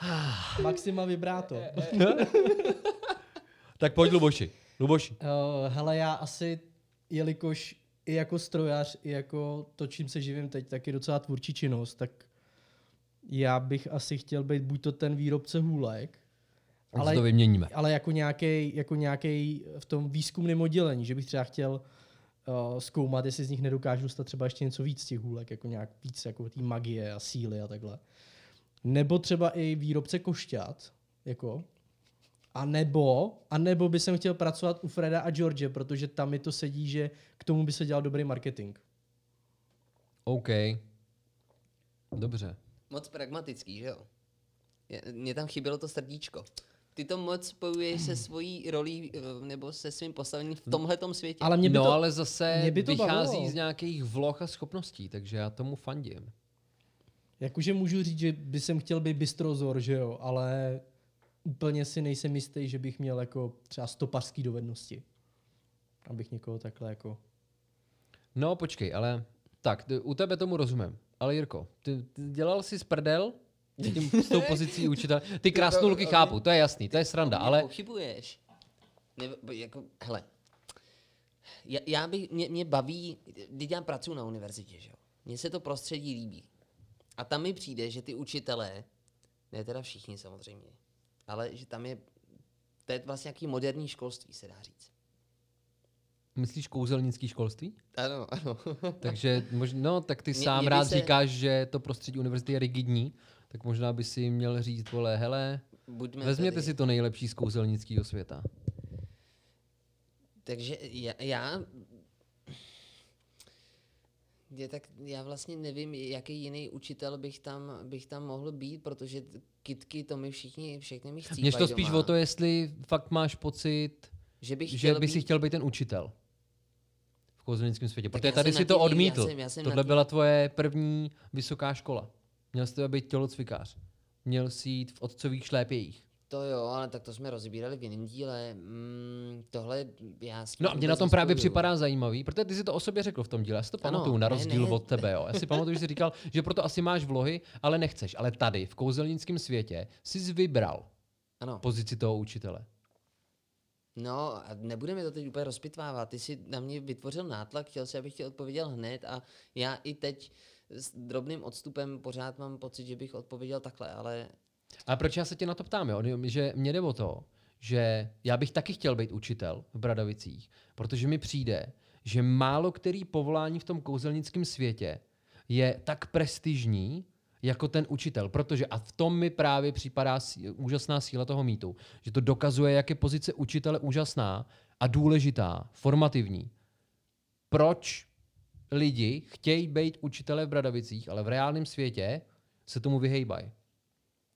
Maxima vibrato. Tak pojď, Luboši. Luboši. Uh, hele, já asi, jelikož i jako strojař, i jako to, čím se živím teď, tak je docela tvůrčí činnost, tak já bych asi chtěl být buď to ten výrobce hůlek, Ale... ale, to vyměníme. ale jako nějaký jako nějaký v tom výzkumném oddělení, že bych třeba chtěl uh, zkoumat, jestli z nich nedokážu dostat třeba ještě něco víc z těch hůlek, jako nějak víc jako té magie a síly a takhle. Nebo třeba i výrobce košťat, jako, a nebo, a nebo by jsem chtěl pracovat u Freda a George, protože tam mi to sedí, že k tomu by se dělal dobrý marketing. OK. Dobře. Moc pragmatický, že jo? Je- Mně tam chybělo to srdíčko. Ty to moc spojuješ se svojí rolí eh, nebo se svým postavením v tomhletom světě. Ale mě by no, to, ale zase mě by to vychází bavilo. z nějakých vloh a schopností, takže já tomu fandím. Jakože můžu říct, že by jsem chtěl být bystrozor, že jo, ale úplně si nejsem jistý, že bych měl jako třeba stopařský dovednosti. Abych někoho takhle jako... No, počkej, ale tak, ty, u tebe tomu rozumím. Ale Jirko, ty, ty dělal jsi z prdel s, tím, s tou pozicí učitele. Ty krásnolky chápu, to je jasný, to je sranda, ale Pochybuješ. Nebo, jako, hele, já, já bych, mě, mě baví, když já pracuji na univerzitě, že jo. Mně se to prostředí líbí. A tam mi přijde, že ty učitelé, ne teda všichni samozřejmě, ale že tam je, to je vlastně nějaký moderní školství, se dá říct. myslíš kouzelnický školství? Ano, ano. Takže možná, no, tak ty Mě- sám mě rád se- říkáš, že to prostředí univerzity je rigidní, tak možná by si měl říct, vole, hele, Buďme vezměte tedy- si to nejlepší z kouzelnického světa. Takže já, já je, tak já vlastně nevím, jaký jiný učitel bych tam, bych tam mohl být, protože kitky to mi všichni, všechny mi chcípají Mně to spíš doma. o to, jestli fakt máš pocit, že bych že chtěl by být, si chtěl být ten učitel v kouzelnickém světě. Tak Protože tady si to tím- já odmítl. jsem- já jsem Tohle byla tvoje první vysoká škola. Měl jsi to být tělocvikář. Měl jsi jít v otcových šlépějích. To jo, ale tak to jsme rozbírali v jiném díle. Mm, tohle já s tím No a mě na tom právě připadá zajímavý, protože ty si to o sobě řekl v tom díle. Já si to Ano, pamatuju, na ne, rozdíl ne. od tebe. Jo. Já si pamatuju, že jsi říkal, že proto asi máš vlohy, ale nechceš. Ale tady, v kouzelnickém světě, jsi vybral Ano. pozici toho učitele. No a nebudeme to teď úplně rozpitvávat. Ty jsi na mě vytvořil nátlak, chtěl si, abych ti odpověděl hned a já i teď s drobným odstupem pořád mám pocit, že bych odpověděl takhle, ale A proč já se tě na to ptám? Jo? Že mě jde o to, že já bych taky chtěl být učitel v Bradavicích, protože mi přijde, že málo který povolání v tom kouzelnickém světě je tak prestižní, jako ten učitel. Protože, a v tom mi právě připadá úžasná síla toho mýtu, že to dokazuje, jak je pozice učitele úžasná a důležitá, formativní. Proč lidi chtějí být učitele v Bradavicích, ale v reálném světě se tomu vyhejbají.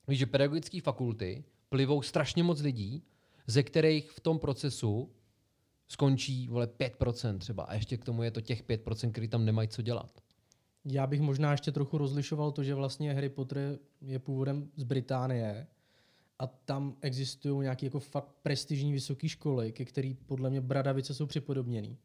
Víš, že pedagogické fakulty plivou strašně moc lidí, ze kterých v tom procesu skončí vole 5% třeba. A ještě k tomu je to těch 5%, který tam nemají co dělat. Já bych možná ještě trochu rozlišoval to, že vlastně Harry Potter je původem z Británie a tam existují nějaké jako fakt prestižní vysoké školy, ke který podle mě Bradavice jsou připodobněný.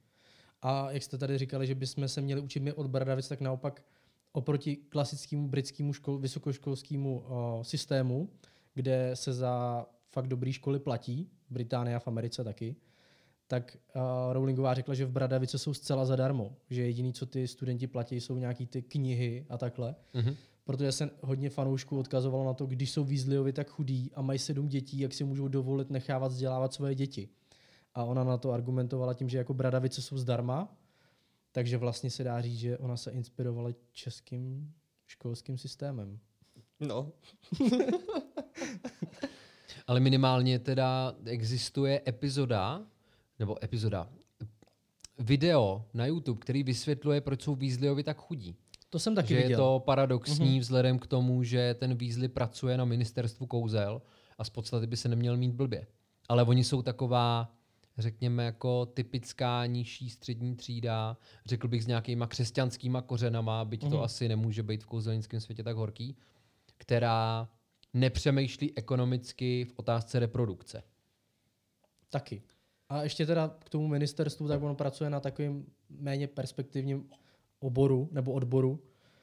A jak jste tady říkali, že bychom se měli učit my od Bradavic, tak naopak oproti klasickému britskému škol, vysokoškolskému uh, systému, kde se za fakt dobrý školy platí, v Británii a v Americe taky, tak uh, Rowlingová řekla, že v Bradavice jsou zcela zadarmo, že jediný, co ty studenti platí, jsou nějaký ty knihy a takhle. Mhm. Protože se hodně fanoušků odkazovalo na to, když jsou Weasleyovi tak chudí a mají sedm dětí, jak si můžou dovolit nechávat vzdělávat svoje děti. A ona na to argumentovala tím, že jako Bradavice jsou zdarma, takže vlastně se dá říct, že ona se inspirovala českým školským systémem. No, Ale minimálně teda existuje epizoda, nebo epizoda, video na YouTube, který vysvětluje, proč jsou Weasleyovi tak chudí. To jsem taky že je viděl. to paradoxní mm-hmm. vzhledem k tomu, že ten Weasley pracuje na ministerstvu kouzel a z podstaty by se neměl mít blbě. Ale oni jsou taková, řekněme, jako typická nižší střední třída, řekl bych s nějakýma křesťanskýma kořenama, byť mm-hmm. to asi nemůže být v kouzelnickém světě tak horký, která nepřemýšlí ekonomicky v otázce reprodukce. Taky. A ještě teda k tomu ministerstvu, tak ono pracuje na takovém méně perspektivním oboru nebo odboru,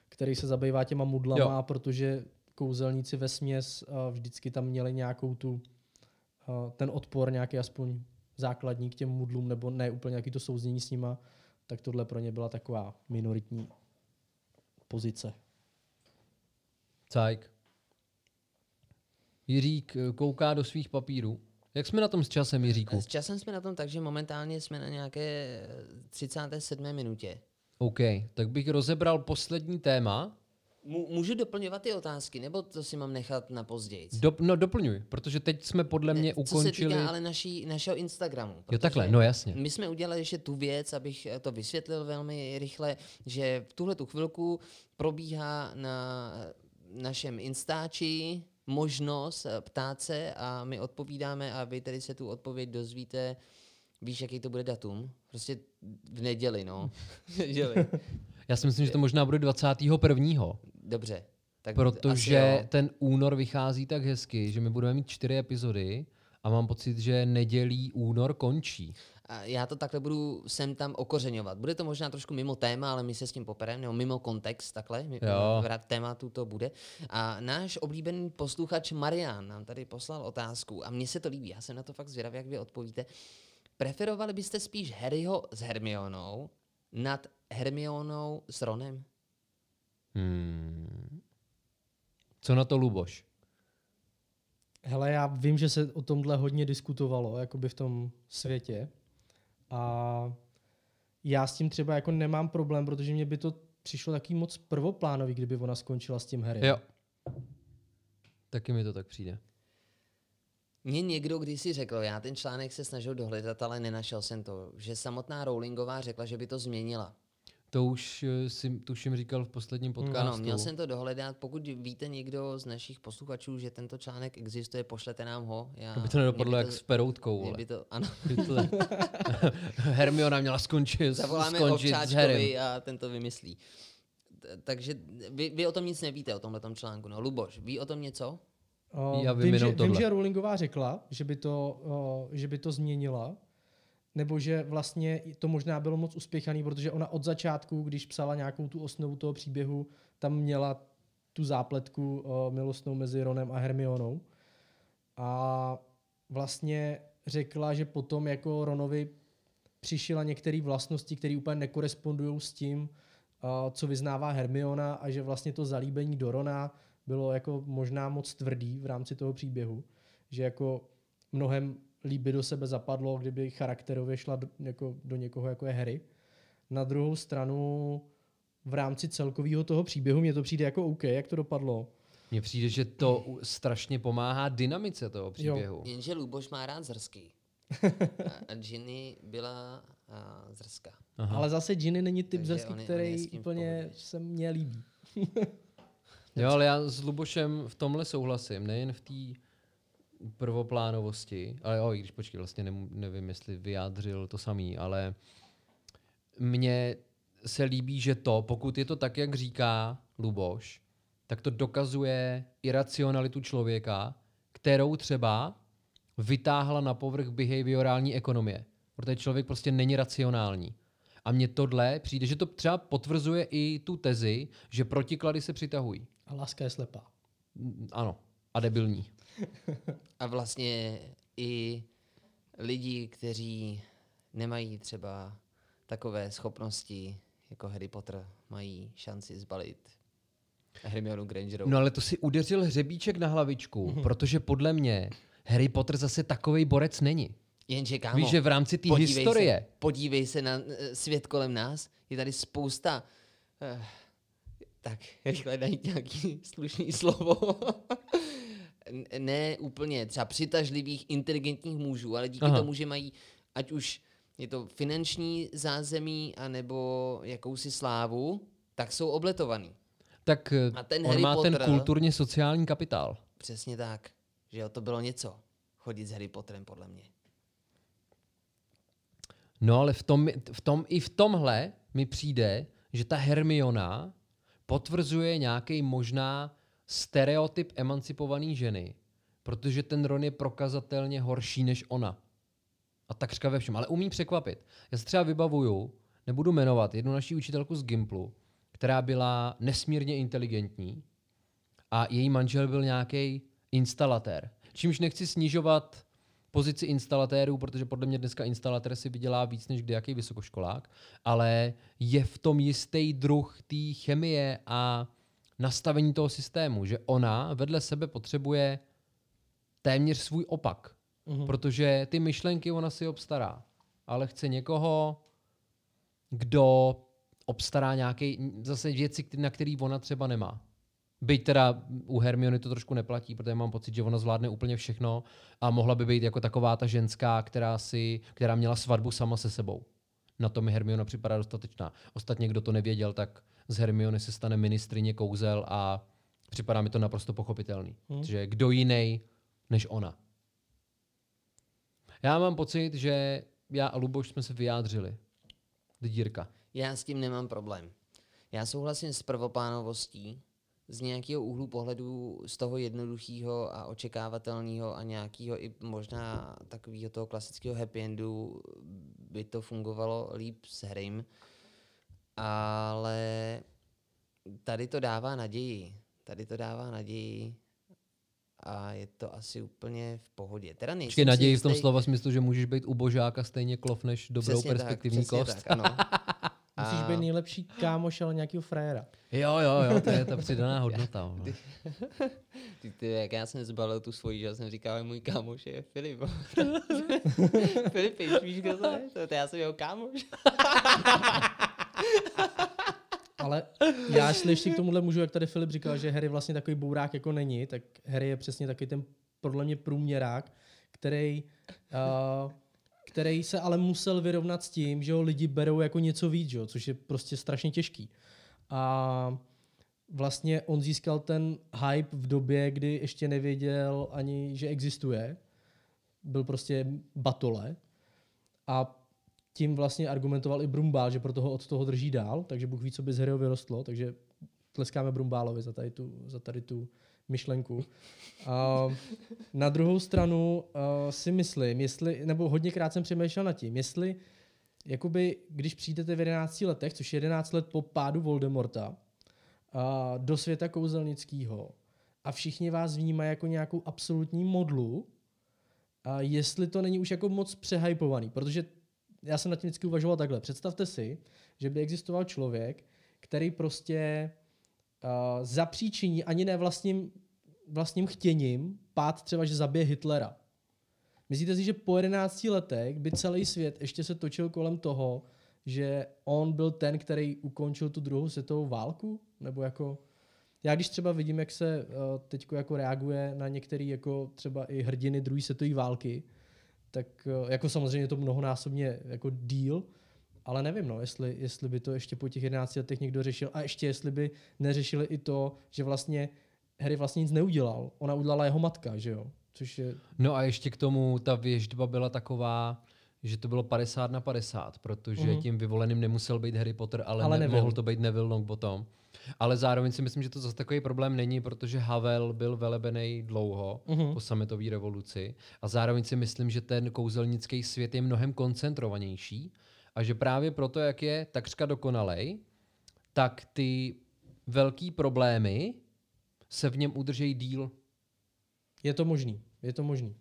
který se zabývá těma mudlama, Jo. protože kouzelníci ve směs uh, vždycky tam měli nějakou tu, uh, ten odpor, nějaký aspoň základní k těm mudlům, nebo ne úplně nějaký to souznění s nima, tak tohle pro ně byla taková minoritní pozice. Cajk. Jiřík eh, kouká do svých papírů. Jak jsme na tom s časem, Jiříku? s časem jsme na tom tak, že momentálně jsme na nějaké eh, 37. minutě. OK, tak bych rozebral poslední téma. Můžu doplňovat ty otázky, nebo to si mám nechat na později? Do, no doplňuj, protože teď jsme podle mě Co se ukončili... týká ale naší, našeho Instagramu. Jo takhle, no jasně. My jsme udělali ještě tu věc, abych to vysvětlil velmi rychle, že v tuhle tu chvilku probíhá na našem Instači možnost eh, ptát se a my odpovídáme a vy tedy se tu odpověď dozvíte, víš, jaký to bude datum? Prostě v neděli, no. Neděli. Já si myslím, že to možná bude 21. Dobře. Tak Protože ten únor vychází tak hezky, že my budeme mít čtyři epizody a mám pocit, že nedělí únor končí. Já to takhle budu sem tam okořeňovat. Bude to možná trošku mimo téma, ale my se s tím popereme, nebo mimo kontext, takhle. My- Jo. V rád tématu to bude. A náš oblíbený posluchač Marian nám tady poslal otázku a mně se to líbí, já jsem na to fakt zvědavý, jak vy odpovíte. Preferovali byste spíš Harryho s Hermionou nad Hermionou s Ronem? Hmm. Co na to Luboš? Hele, já vím, že se o tomhle hodně diskutovalo, jakoby v tom světě. A já s tím třeba jako nemám problém, protože mě by to přišlo taky moc prvoplánový, kdyby ona skončila s tím Harry. Jo. Taky mi to tak přijde. Mně někdo kdysi řekl, já ten článek se snažil dohledat, ale nenašel jsem to, že samotná Rowlingová řekla, že by to změnila. To už eh, si tuším říkal v posledním podcastu. Ano, měl jsem to dohledat. Pokud víte někdo z našich posluchačů, že tento článek existuje, pošlete nám ho. Já, Aby to nedopadlo jak by s peroutkou. by to, ano. Hermiona měla skončit, zavoláme skončit s Harrym. A ten to vymyslí. Takže vy, vy o tom nic nevíte, o tomhle článku. No, Luboš, ví o tom něco? O, Já vím vím, že, tohle. vím, že Rowlingová řekla, že by, to, o, že by to změnila, nebo že vlastně to možná bylo moc uspěchaný, protože ona od začátku, když psala nějakou tu osnovu toho příběhu, tam měla tu zápletku o, milostnou mezi Ronem a Hermionou. A vlastně řekla, že potom jako Ronovi přišila některé vlastnosti, které úplně nekorespondují s tím, a, co vyznává Hermiona a že vlastně to zalíbení do Rona bylo jako možná moc tvrdý v rámci toho příběhu, že jako mnohem líp by do sebe zapadlo, kdyby charakterově šla do, jako, do někoho, jako je Harry. Na druhou stranu v rámci celkového toho příběhu mně to přijde jako OK, jak to dopadlo. Mně přijde, že to strašně pomáhá dynamice toho příběhu. Jenže Luboš má rád zrsky. A, Ginny byla a, zrska. Aha. Ale zase Ginny není typ Takže zesky, on on který v úplně se mně líbí. Jo, ale já s Lubošem v tomhle souhlasím, nejen v té prvoplánovosti, ale jo, i když počkej, vlastně nemu- nevím, jestli vyjádřil to samý, ale mně se líbí, že to, pokud je to tak, jak říká Luboš, tak to dokazuje iracionalitu člověka, kterou třeba vytáhla na povrch behaviorální ekonomie. Protože člověk prostě není racionální. A mně tohle přijde, že to třeba potvrzuje i tu tezi, že protiklady se přitahují. A láska je slepá. Ano. A debilní. A vlastně i lidi, kteří nemají třeba takové schopnosti jako Harry Potter, mají šanci zbalit Hermionu Grangerovou. No ale to si udeřil hřebíček na hlavičku, protože podle mě Harry Potter zase takovej borec není. Jenže kámo, Víš, že v rámci té historie. Se, podívej se na eh, svět kolem nás, je tady spousta... Uh, tak, rychle najít nějaký slušný slovo. Ne úplně třeba přitažlivých, inteligentních mužů, ale díky Aha. Tomu, že mají, ať už je to finanční zázemí, anebo jakousi slávu, tak jsou obletovaný. Tak eh, A ten on Harry má ten Potter- kulturně sociální kapitál. Přesně tak. Že jo, to bylo něco. Chodit s Harry Potterem, podle mě. No ale v tom, v tom, i v tomhle mi přijde, že ta Hermiona potvrzuje nějaký možná stereotyp emancipované ženy, protože ten Ron je prokazatelně horší než ona. A takřka ve všem. Ale umí překvapit. Já se třeba vybavuju, nebudu jmenovat, jednu naší učitelku z Gimplu, která byla nesmírně inteligentní a její manžel byl nějaký instalatér. Čímž nechci snižovat pozici instalatérů, protože podle mě dneska instalatér si vydělá víc než kdejaký vysokoškolák, ale je v tom jistý druh té chemie a nastavení toho systému, že ona vedle sebe potřebuje téměř svůj opak, Mhm. protože ty myšlenky ona si obstará, ale chce někoho, kdo obstará nějaké zase věci, na který ona třeba nemá. Byť teda u Hermiony to trošku neplatí, protože mám pocit, že ona zvládne úplně všechno a mohla by být jako taková ta ženská, která, si, která měla svatbu sama se sebou. Na to mi Hermiona připadá dostatečná. Ostatně, kdo to nevěděl, tak z Hermiony se stane ministrině kouzel a připadá mi to naprosto pochopitelný. Hmm. Že kdo jiný než ona. Já mám pocit, že já a Luboš jsme se vyjádřili. Dírka. Já s tím nemám problém. Já souhlasím s prvoplánovostí, z nějakého úhlu pohledu, z toho jednoduchého a očekávatelného a nějakého i možná takového toho klasického happy endu by to fungovalo líp s Harrym, ale tady to dává naději. Tady to dává naději a je to asi úplně v pohodě. Teda nejsem Počkej, naději v tom jistý- slova smyslu, že můžeš být ubožáka stejně klov než dobrou Přesně tak, perspektivní přesně kost. Tak, ano. Musíš A- být nejlepší kámoš, ale nějakého frajera. Jo, jo, jo, to je ta přidaná hodnota. no. Ty, ty, jak já jsem zbalil tu svoji, že jsem říkal, že můj kámoš je Filip. Filip, víš, kdo to je? To, to já jsem jeho kámoš. Ale já, jestli k tomuhle můžu, jak tady Filip říkal, že Harry vlastně takový bourák jako není, tak Harry je přesně takový ten podle mě průměrák, který, uh, který se ale musel vyrovnat s tím, že ho lidi berou jako něco víc, jo, což je prostě strašně těžký. A vlastně on získal ten hype v době, kdy ještě nevěděl ani, že existuje. Byl prostě batole. A tím vlastně argumentoval i Brumbál, že proto ho od toho drží dál, takže Bůh ví, co by z Harryho vyrostlo, takže tleskáme Brumbálovi za tady tu, za tady tu myšlenku. A na druhou stranu uh, si myslím, jestli, nebo hodněkrát jsem přemýšlel nad tím, jestli jakoby, když přijdete v 11 letech, což je 11 let po pádu Voldemorta, uh, do světa kouzelnického a všichni vás vnímají jako nějakou absolutní modlu, a jestli to není už jako moc přehypovaný, protože já jsem nad tím vždycky uvažoval takhle. Představte si, že by existoval člověk, který prostě uh, zapříčiní ani ne vlastním, vlastním chtěním pád třeba, že zabije Hitlera. Myslíte si, že po 11 letech by celý svět ještě se točil kolem toho, že on byl ten, který ukončil tu druhou světovou válku? Nebo jako... Já když třeba vidím, jak se uh, teď jako reaguje na některé jako třeba i hrdiny druhé světové války, tak uh, jako samozřejmě to mnohonásobně jako díl, ale nevím, no, jestli, jestli by to ještě po těch 11 letech někdo řešil a ještě jestli by neřešili i to, že vlastně Harry vlastně nic neudělal. Ona udělala jeho matka, že jo? Což je... No a ještě k tomu ta věždba byla taková, že to bylo 50 na 50, protože mm-hmm. tím vyvoleným nemusel být Harry Potter, ale, ale ne, mohl to být Neville Longbottom. Ale zároveň si myslím, že to zase takový problém není, protože Havel byl velebený dlouho mm-hmm. po sametové revoluci a zároveň si myslím, že ten kouzelnický svět je mnohem koncentrovanější a že právě proto, jak je takřka dokonalej, tak ty velký problémy se v něm udržejí díl. Je to možný, je to možný.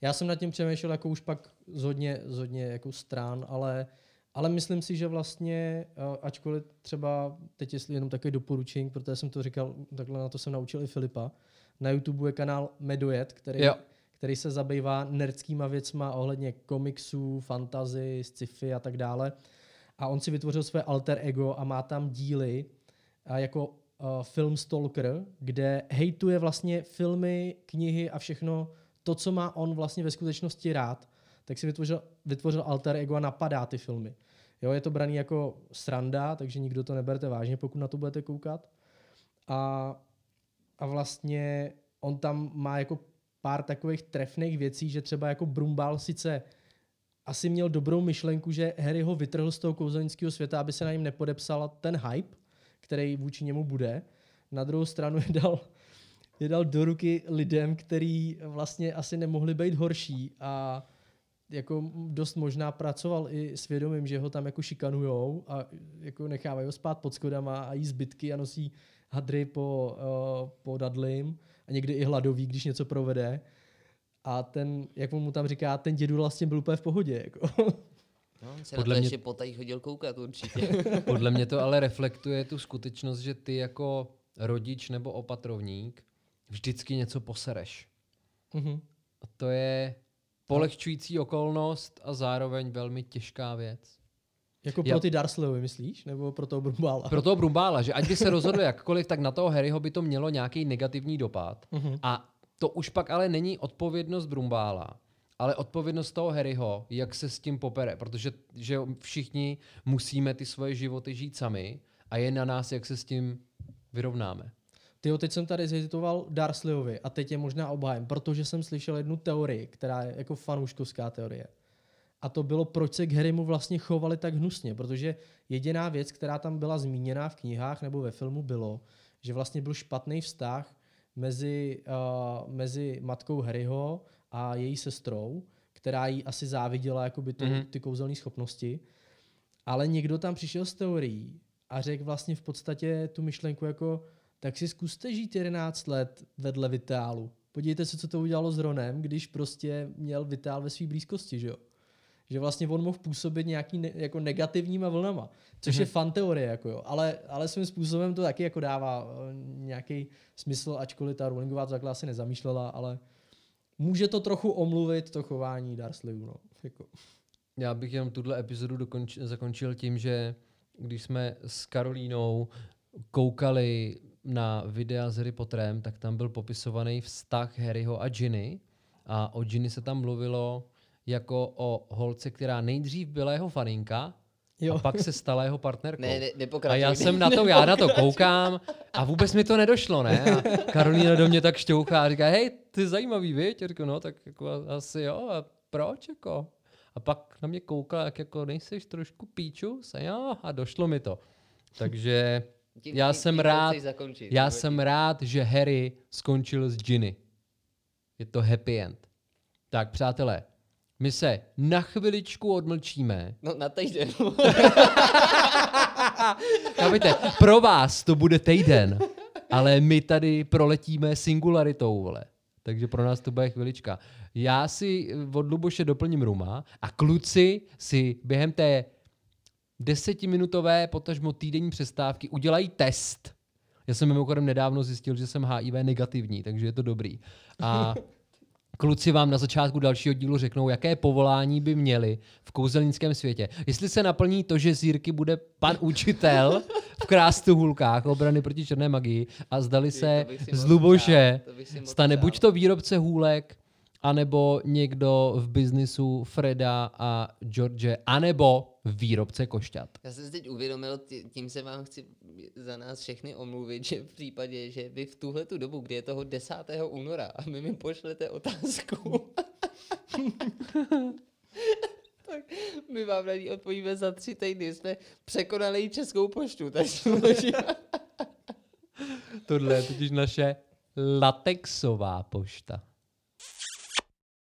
Já jsem nad tím přemýšlel jako už pak z hodně, z hodně jako strán, ale, ale myslím si, že vlastně, ačkoliv třeba teď jestli jenom takový doporučení, protože jsem to říkal, takhle na to jsem naučil i Filipa, na YouTube je kanál Medojet, který, jo. který se zabývá nerdskýma věcma ohledně komiksů, fantazy, sci-fi a tak dále. A on si vytvořil své alter ego a má tam díly a jako uh, film Stalker, kde hejtuje vlastně filmy, knihy a všechno to, co má on vlastně ve skutečnosti rád, tak si vytvořil, vytvořil alter ego a napadá ty filmy. Jo, je to braný jako sranda, takže nikdo to neberte vážně, pokud na to budete koukat. A, a vlastně on tam má jako pár takových trefných věcí, že třeba jako Brumbal sice asi měl dobrou myšlenku, že Harry ho vytrhl z toho kouzelnického světa, aby se na něm nepodepsal ten hype, který vůči němu bude. Na druhou stranu je dal je dal do ruky lidem, který vlastně asi nemohli být horší a jako dost možná pracoval i s vědomím, že ho tam jako šikanujou a jako nechávají ho spát pod skodama a jí zbytky a nosí hadry po, uh, po Dudleym a někdy i hladový, když něco provede. A ten, jak mu tam říká, ten dědu vlastně byl úplně v pohodě. Jako. No, se Podle na to mě... ještě potají chodil koukat určitě. Podle mě to ale reflektuje tu skutečnost, že ty jako rodič nebo opatrovník vždycky něco posereš. Mm-hmm. A to je polehčující okolnost a zároveň velmi těžká věc. Jako pro ty Darsleyovi, myslíš? Nebo pro toho Brumbála? Pro toho Brumbála, že ať by se rozhodl jakkoliv, tak na toho Harryho by to mělo nějaký negativní dopad. Mm-hmm. A to už pak ale není odpovědnost Brumbála, ale odpovědnost toho Harryho, jak se s tím popere, protože že všichni musíme ty svoje životy žít sami a je na nás, jak se s tím vyrovnáme. Ty teď jsem tady zhezitoval Darsleyovi a teď je možná obhájem, protože jsem slyšel jednu teorii, která je jako fanouškovská teorie. A to bylo, proč se k Harrymu vlastně chovali tak hnusně, protože jediná věc, která tam byla zmíněná v knihách nebo ve filmu, bylo, že vlastně byl špatný vztah mezi, uh, mezi matkou Harryho a její sestrou, která jí asi záviděla jakoby to, mm-hmm. ty kouzelné schopnosti. Ale někdo tam přišel s teorií a řekl vlastně v podstatě tu myšlenku jako, tak si zkuste žít 11 let vedle Vitálu. Podívejte se, co to udělalo s Ronem, když prostě měl Vitál ve své blízkosti, že jo? Že vlastně on mohl působit nějaký ne, jako negativníma vlnama, což mm-hmm. je fan teorie, jako jo. Ale, ale svým způsobem to taky jako dává uh, nějaký smysl, ačkoliv ta Rowlingová to takhle asi nezamýšlela, ale může to trochu omluvit to chování Dursleyů, no. Jako. Já bych jenom tuhle epizodu dokonč, zakončil tím, že když jsme s Karolínou koukali na videa s Harry Potterem, tak tam byl popisovaný vztah Harryho a Ginny. A o Ginny se tam mluvilo jako o holce, která nejdřív byla jeho faninka, Jo. A pak se stala jeho partnerkou. Ne, ne, a já jsem na to, já na to koukám a vůbec mi to nedošlo, ne? A Karolína do mě tak šťouchá a říká, hej, ty zajímavý, viď? A říkám, no tak jako asi jo, a proč jako? A pak na mě koukala, jak jako nejseš trošku píču? Se, jo, a došlo mi to. Takže tím, já tím, jsem tím rád, zakončit, já jsem rád, že Harry skončil s Ginny. Je to happy end. Tak, přátelé, my se na chviličku odmlčíme. No, na týden. Chápete, pro vás to bude týden, ale my tady proletíme singularitou, vole. Takže pro nás to bude chvilička. Já si od Luboše doplním Ruma a kluci si během té desetiminutové, potažmo týdenní přestávky udělají test. Já jsem mimochodem nedávno zjistil, že jsem HIV negativní, takže je to dobrý. A kluci vám na začátku dalšího dílu řeknou, jaké povolání by měli v kouzelnickém světě. Jestli se naplní to, že z Jirky bude pan učitel v krástuhulkách obrany proti černé magii a zdali se z Luboše stane buď to výrobce hůlek, anebo někdo v biznisu Freda a George, anebo výrobce košťat. Já jsem si teď uvědomil, tí- tím se vám chci za nás všechny omluvit, že v případě, že vy v tuhle tu dobu, kdy je toho 10. února a vy mi pošlete otázku, tak my vám na ní odpovíme za tři týdny. Jsme překonali českou poštu, takže Tohle je totiž naše latexová pošta.